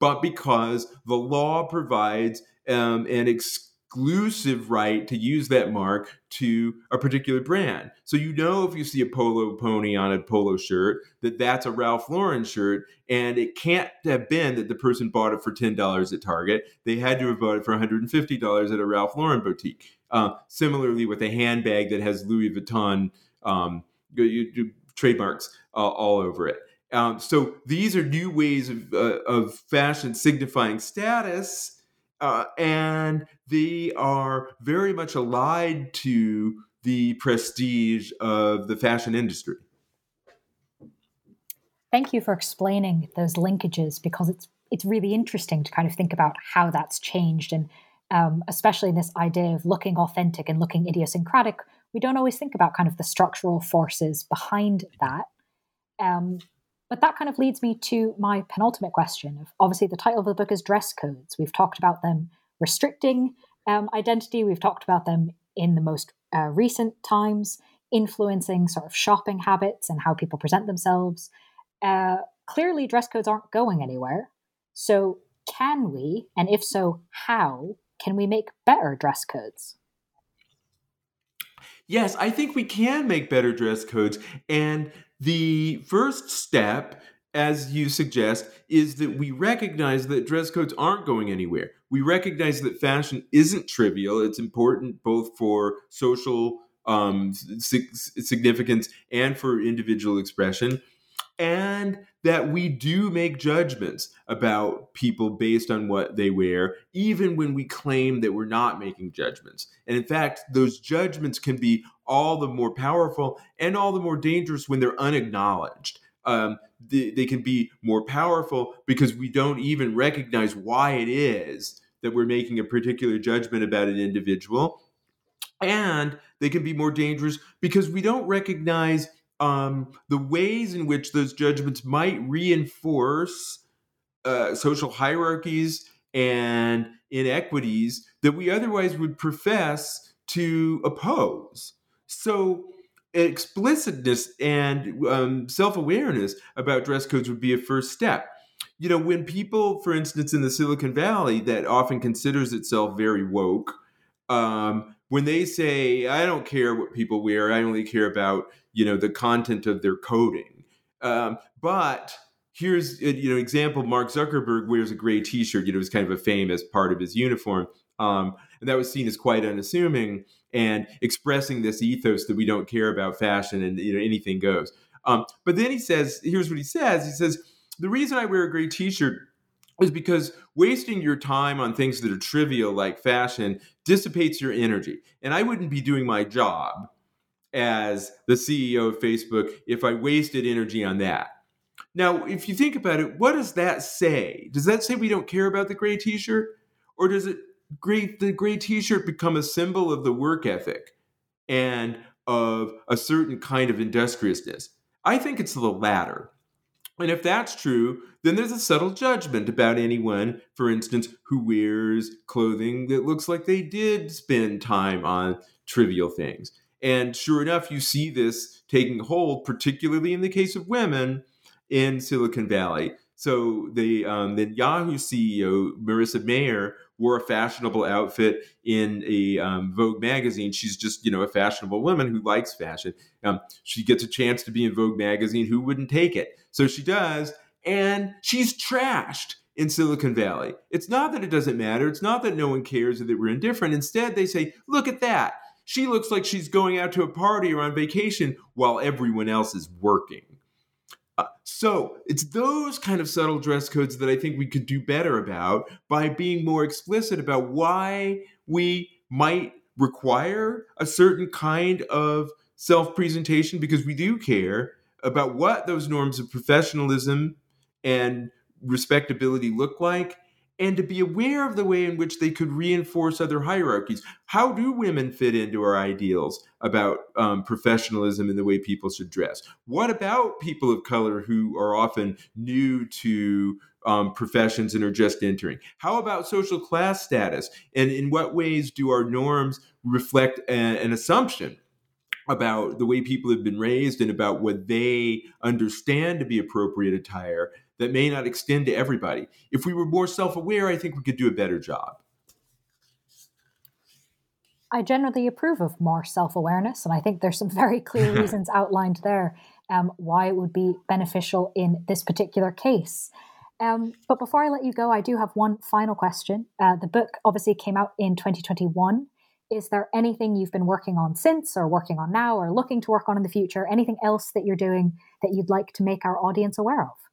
but because the law provides um, an exclusive right to use that mark to a particular brand. So you know if you see a polo pony on a polo shirt that that's a Ralph Lauren shirt, and it can't have been that the person bought it for ten dollars at Target. They had to have bought it for one hundred and fifty dollars at a Ralph Lauren boutique. Uh, similarly, with a handbag that has Louis Vuitton um, trademarks uh, all over it. Um, so these are new ways of, uh, of fashion signifying status, uh, and they are very much allied to the prestige of the fashion industry. Thank you for explaining those linkages because it's it's really interesting to kind of think about how that's changed and um, especially in this idea of looking authentic and looking idiosyncratic we don't always think about kind of the structural forces behind that um, but that kind of leads me to my penultimate question. Of obviously, the title of the book is Dress Codes. We've talked about them restricting um, identity, we've talked about them in the most uh, recent times, influencing sort of shopping habits and how people present themselves. Uh, clearly, dress codes aren't going anywhere. So, can we, and if so, how, can we make better dress codes? Yes, I think we can make better dress codes. And the first step, as you suggest, is that we recognize that dress codes aren't going anywhere. We recognize that fashion isn't trivial. It's important both for social um, significance and for individual expression and that we do make judgments about people based on what they wear, even when we claim that we're not making judgments. And in fact, those judgments can be all the more powerful and all the more dangerous when they're unacknowledged. Um, they, they can be more powerful because we don't even recognize why it is that we're making a particular judgment about an individual. And they can be more dangerous because we don't recognize um, the ways in which those judgments might reinforce uh, social hierarchies and inequities that we otherwise would profess to oppose. So, explicitness and um, self awareness about dress codes would be a first step. You know, when people, for instance, in the Silicon Valley, that often considers itself very woke, um, when they say, I don't care what people wear, I only care about you know the content of their coding. Um, but here's uh, you know example: Mark Zuckerberg wears a gray T-shirt. You know, it was kind of a famous part of his uniform, um, and that was seen as quite unassuming and expressing this ethos that we don't care about fashion and you know anything goes. Um, but then he says, here's what he says: he says the reason I wear a gray T-shirt is because wasting your time on things that are trivial like fashion dissipates your energy, and I wouldn't be doing my job as the CEO of Facebook if I wasted energy on that. Now, if you think about it, what does that say? Does that say we don't care about the gray t-shirt? Or does it great the gray t-shirt become a symbol of the work ethic and of a certain kind of industriousness? I think it's the latter. And if that's true, then there's a subtle judgment about anyone, for instance, who wears clothing that looks like they did spend time on trivial things. And sure enough, you see this taking hold, particularly in the case of women in Silicon Valley. So the um, the Yahoo CEO Marissa Mayer wore a fashionable outfit in a um, Vogue magazine. She's just you know a fashionable woman who likes fashion. Um, she gets a chance to be in Vogue magazine. Who wouldn't take it? So she does, and she's trashed in Silicon Valley. It's not that it doesn't matter. It's not that no one cares or that we're indifferent. Instead, they say, "Look at that." She looks like she's going out to a party or on vacation while everyone else is working. So it's those kind of subtle dress codes that I think we could do better about by being more explicit about why we might require a certain kind of self presentation because we do care about what those norms of professionalism and respectability look like and to be aware of the way in which they could reinforce other hierarchies. How do women fit into our ideals about um, professionalism and the way people should dress? What about people of color who are often new to um, professions and are just entering? How about social class status? And in what ways do our norms reflect a, an assumption? About the way people have been raised and about what they understand to be appropriate attire that may not extend to everybody. If we were more self aware, I think we could do a better job. I generally approve of more self awareness, and I think there's some very clear <laughs> reasons outlined there um, why it would be beneficial in this particular case. Um, but before I let you go, I do have one final question. Uh, the book obviously came out in 2021. is there anything you've been working on since, or working on now, or looking to work on in the future? Anything else that you're doing that you'd like to make our audience aware of?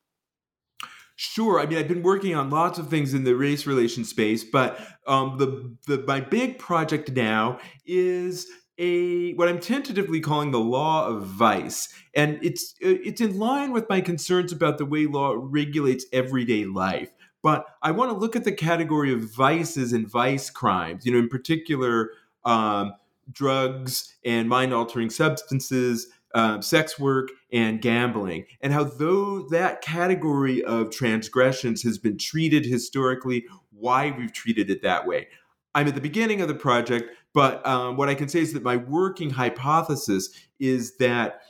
Sure. I mean, I've been working on lots of things in the race relation space, but um, the the my big project now is a what I'm tentatively calling the law of vice, and it's it's in line with my concerns about the way law regulates everyday life. But I want to look at the category of vices and vice crimes. You know, in particular, um, drugs and mind altering substances, um, sex work, and gambling, and how though that category of transgressions has been treated historically, why we've treated it that way. I'm at the beginning of the project, but um, what I can say is that my working hypothesis is that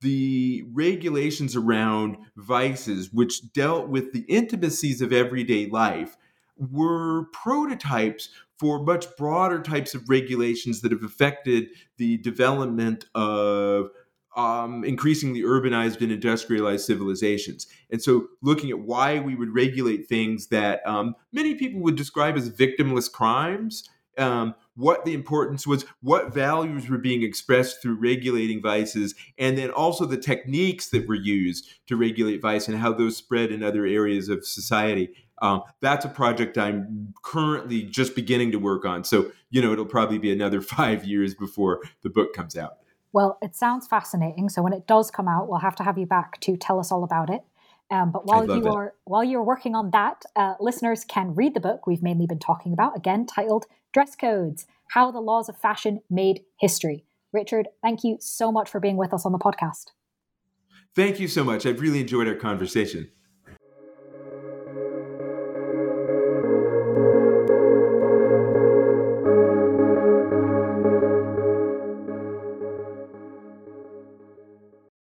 the regulations around vices, which dealt with the intimacies of everyday life, were prototypes for much broader types of regulations that have affected the development of um, increasingly urbanized and industrialized civilizations. And so, looking at why we would regulate things that um, many people would describe as victimless crimes, um, what the importance was, what values were being expressed through regulating vices, and then also the techniques that were used to regulate vice and how those spread in other areas of society. Um, that's a project I'm currently just beginning to work on. So, you know, it'll probably be another <laughs> five years before the book comes out. Well, it sounds fascinating. So when it does come out, we'll have to have you back to tell us all about it. Um, but while you it. are while you're working on that, uh, listeners can read the book we've mainly been talking about. Again, titled "Dress Codes: How the Laws of Fashion Made History." Richard, thank you so much for being with us on the podcast. Thank you so much. I've really enjoyed our conversation.